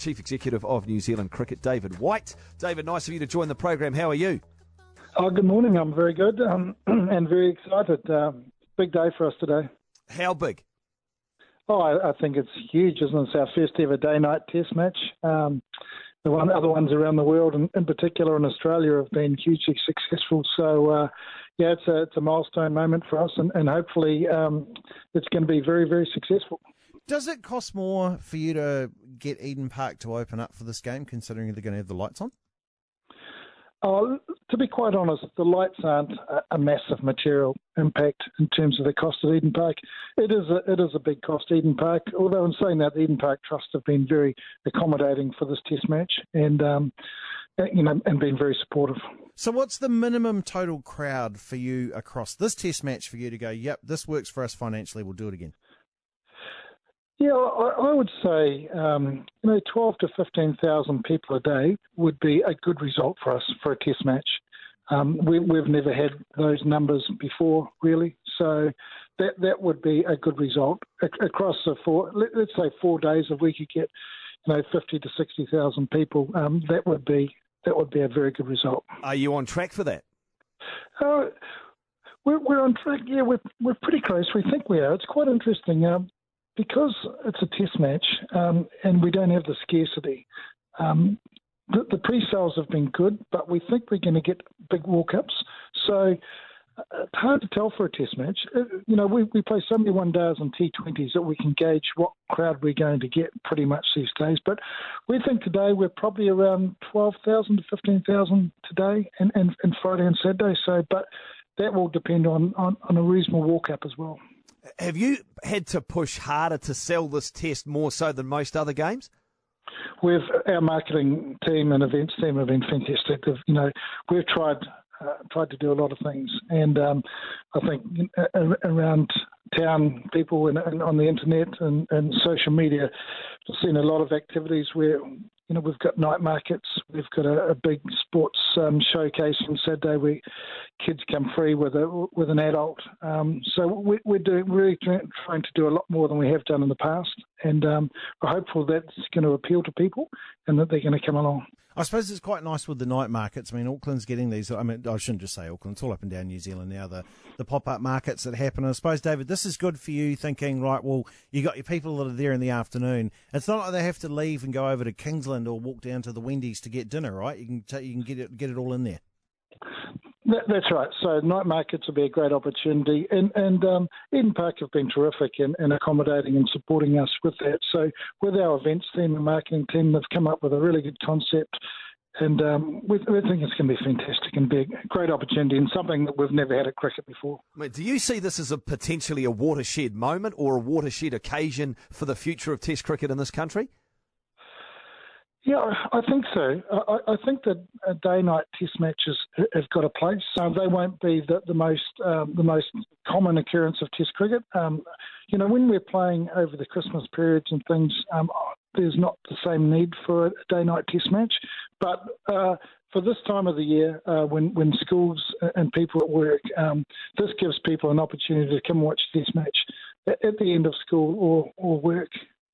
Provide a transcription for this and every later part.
Chief Executive of New Zealand Cricket, David White. David, nice of you to join the program. How are you? Oh, good morning. I'm very good um, and very excited. Um, big day for us today. How big? Oh, I, I, think it's huge, isn't it? It's our first ever day-night test match. Um, the one, other ones around the world, and in particular in Australia, have been hugely successful. So, uh, yeah, it's a, it's a milestone moment for us, and, and hopefully um, it's going to be very, very successful. Does it cost more for you to get Eden Park to open up for this game, considering they're going to have the lights on? Oh, to be quite honest, the lights aren't a, massive material impact in terms of the cost of Eden Park. It is a, it is a big cost, Eden Park. Although in saying that, the Eden Park Trust have been very accommodating for this Test match and um, you know and been very supportive. So, what's the minimum total crowd for you across this Test match for you to go? Yep, this works for us financially. We'll do it again. Yeah, I, I would say um, you know twelve to fifteen thousand people a day would be a good result for us for a test match. Um, we, have never had those numbers before, really. So that that would be a good result across the four. Let, us say four days. If we could get you know fifty to sixty thousand people, um, that would be that would be a very good result. Are you on track for that? Uh, we're, we're on track. Yeah, we're we're pretty close. We think we are. It's quite interesting. Um, because it's a test match um, and we don't have the scarcity, um, the, the pre-sales have been good, but we think we're going to get big walk-ups. So uh, it's hard to tell for a test match. Uh, you know, we, we play so many one days and T20s that we can gauge what crowd we're going to get pretty much these days. But we think today we're probably around 12,000 to 15,000 today and, and, and Friday and Saturday. So, but that will depend on, on, on a reasonable walk up as well. Have you had to push harder to sell this test more so than most other games? We've our marketing team and events team have been fantastic. They've, you know, we've tried uh, tried to do a lot of things, and um, I think uh, around town, people and, and on the internet and, and social media, seen a lot of activities where you know, we've got night markets. We've got a, a big sports um, showcase on Saturday where kids come free with a with an adult. Um, so we, are doing really trying to do a lot more than we have done in the past, and um, we're hopeful that's going to appeal to people and that they're going to come along. I suppose it's quite nice with the night markets. I mean, Auckland's getting these. I mean, I shouldn't just say Auckland. It's all up and down New Zealand now. The the pop up markets that happen. I suppose, David, this is good for you. Thinking, right? Well, you got your people that are there in the afternoon. It's not like they have to leave and go over to Kingsland or walk down to the Wendy's to get dinner, right? You can t- you can get it get it all in there. That, that's right. So night markets will be a great opportunity, and and um, Eden Park have been terrific in, in, accommodating and supporting us with that. So with our events team and marketing team, they've come up with a really good concept, and um, we, we, think it's going to be fantastic and be a great opportunity and something that we've never had at cricket before. Do you see this as a potentially a watershed moment or a watershed occasion for the future of Test cricket in this country? Yeah, I think so. I, think that day-night test matches have got a place. So they won't be the, the most um, the most common occurrence of Test cricket. Um, you know, when we're playing over the Christmas periods and things, um, there's not the same need for a day-night Test match. But uh, for this time of the year, uh, when when schools and people at work, um, this gives people an opportunity to come watch Test match at, at the end of school or, or work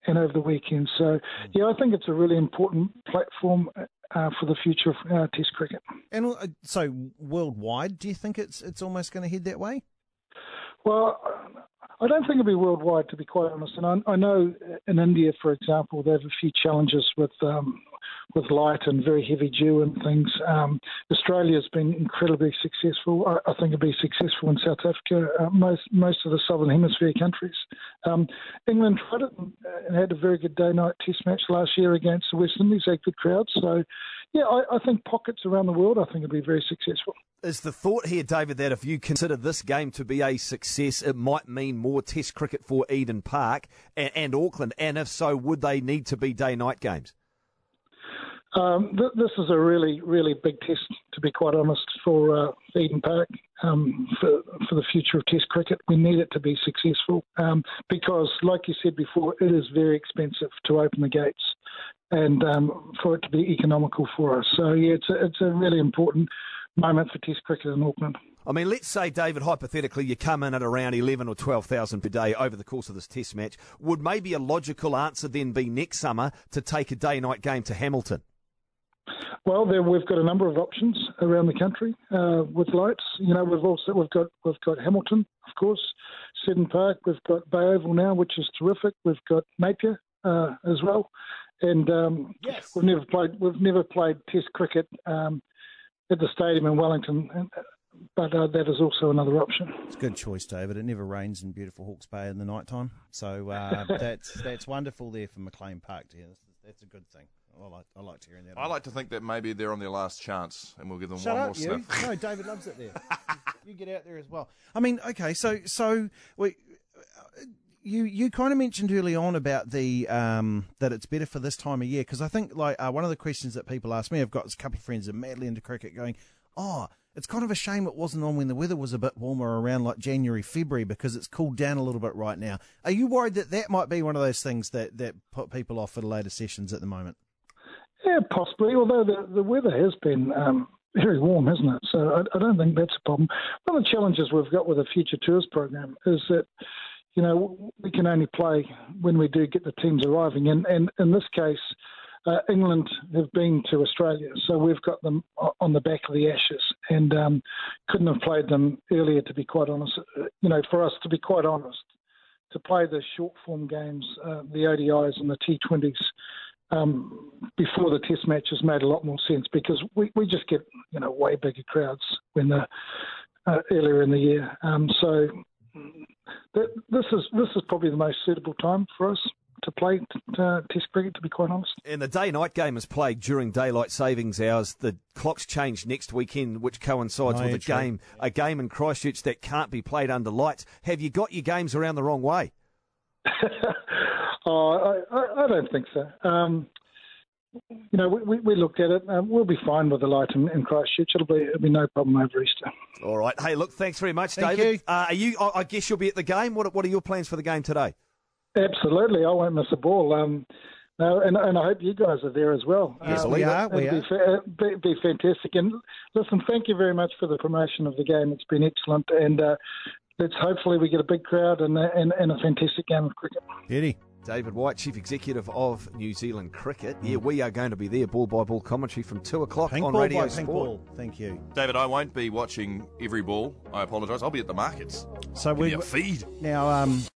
and over the weekend. So, yeah, I think it's a really important platform uh, for the future of uh, Test cricket. And uh, so, worldwide, do you think it's it's almost going to head that way? Well, I don't think it'll be worldwide, to be quite honest. And I, I know in India, for example, they have a few challenges with um, with light and very heavy dew and things. Um, Australia's been incredibly successful. I, I, think it'll be successful in South Africa, uh, most most of the southern hemisphere countries. Um, England tried it and had a very good day-night test match last year against the West Indies. They had good crowds. So, yeah, I, I think pockets around the world. I think it'll be very successful. Is the thought here, David, that if you consider this game to be a success, it might mean more Test cricket for Eden Park and, and Auckland? And if so, would they need to be day-night games? Um, th- this is a really, really big test, to be quite honest, for uh, Eden Park um, for, for the future of Test cricket. We need it to be successful um, because, like you said before, it is very expensive to open the gates and um, for it to be economical for us. So, yeah, it's a, it's a really important moment for Test cricket in Auckland. I mean, let's say, David, hypothetically, you come in at around 11 or 12,000 per day over the course of this test match. Would maybe a logical answer then be next summer to take a day night game to Hamilton? Well, there we've got a number of options around the country uh, with lights. You know, we've also we've got we've got Hamilton, of course, Seddon Park. We've got Bay Oval now, which is terrific. We've got Napier uh, as well, and um, yes. we've never played we've never played Test cricket um, at the stadium in Wellington, but uh, that is also another option. It's a good choice, David. It never rains in beautiful Hawke's Bay in the night time, so uh, that's that's wonderful there for McLean Park to hear. That's a good thing. I like I like hearing that. I like to think that maybe they're on their last chance, and we'll give them Shut one up, more you. sniff. No, David loves it there. you get out there as well. I mean, okay, so so we, you you kind of mentioned early on about the um, that it's better for this time of year because I think like uh, one of the questions that people ask me, I've got a couple of friends that are madly into cricket, going, oh. It's kind of a shame it wasn't on when the weather was a bit warmer around like January, February because it's cooled down a little bit right now. Are you worried that that might be one of those things that, that put people off for the later sessions at the moment? Yeah, possibly. Although the, the weather has been um, very warm, hasn't it? So I, I, don't think that's a problem. One of the challenges we've got with the Future Tours program is that, you know, we can only play when we do get the teams arriving. And, and in this case, uh, England have been to Australia, so we've got them on the back of the Ashes, and um, couldn't have played them earlier. To be quite honest, you know, for us to be quite honest, to play the short form games, uh, the ODIs and the T20s um, before the Test matches made a lot more sense because we, we just get you know way bigger crowds when the uh, earlier in the year. Um, so th- this is this is probably the most suitable time for us to play uh, Test cricket, to be quite honest. And the day night game is played during daylight savings hours. The clocks change next weekend, which coincides Oh, with a true. game a game in Christchurch that can't be played under lights. Have you got your games around the wrong way? oh, I, I, I don't think so. Um, you know, we, we, we looked at it. Um, we'll be fine with the light in, in Christchurch. It'll be it'll be no problem over Easter. All right. Hey, look, thanks very much, Thank David. you. Uh, are you? I I guess you'll be at the game. What What are your plans for the game today? Absolutely, I won't miss a ball. Um, no, and, and I hope you guys are there as well. Yes, Uh, we are, we it'd Be, fa- be, be fantastic. And listen, thank you very much for the promotion of the game. It's been excellent, and uh, let's hopefully we get a big crowd and, uh, and, and a fantastic game of cricket. Beauty. David White, Chief Executive of New Zealand Cricket. Yeah, we are going to be there, ball by ball commentary from 2 o'clock Pink on ball Radio by pink ball. Thank you. David, I won't be watching every ball. I apologise. I'll be at the markets. So Give me we feed. now um,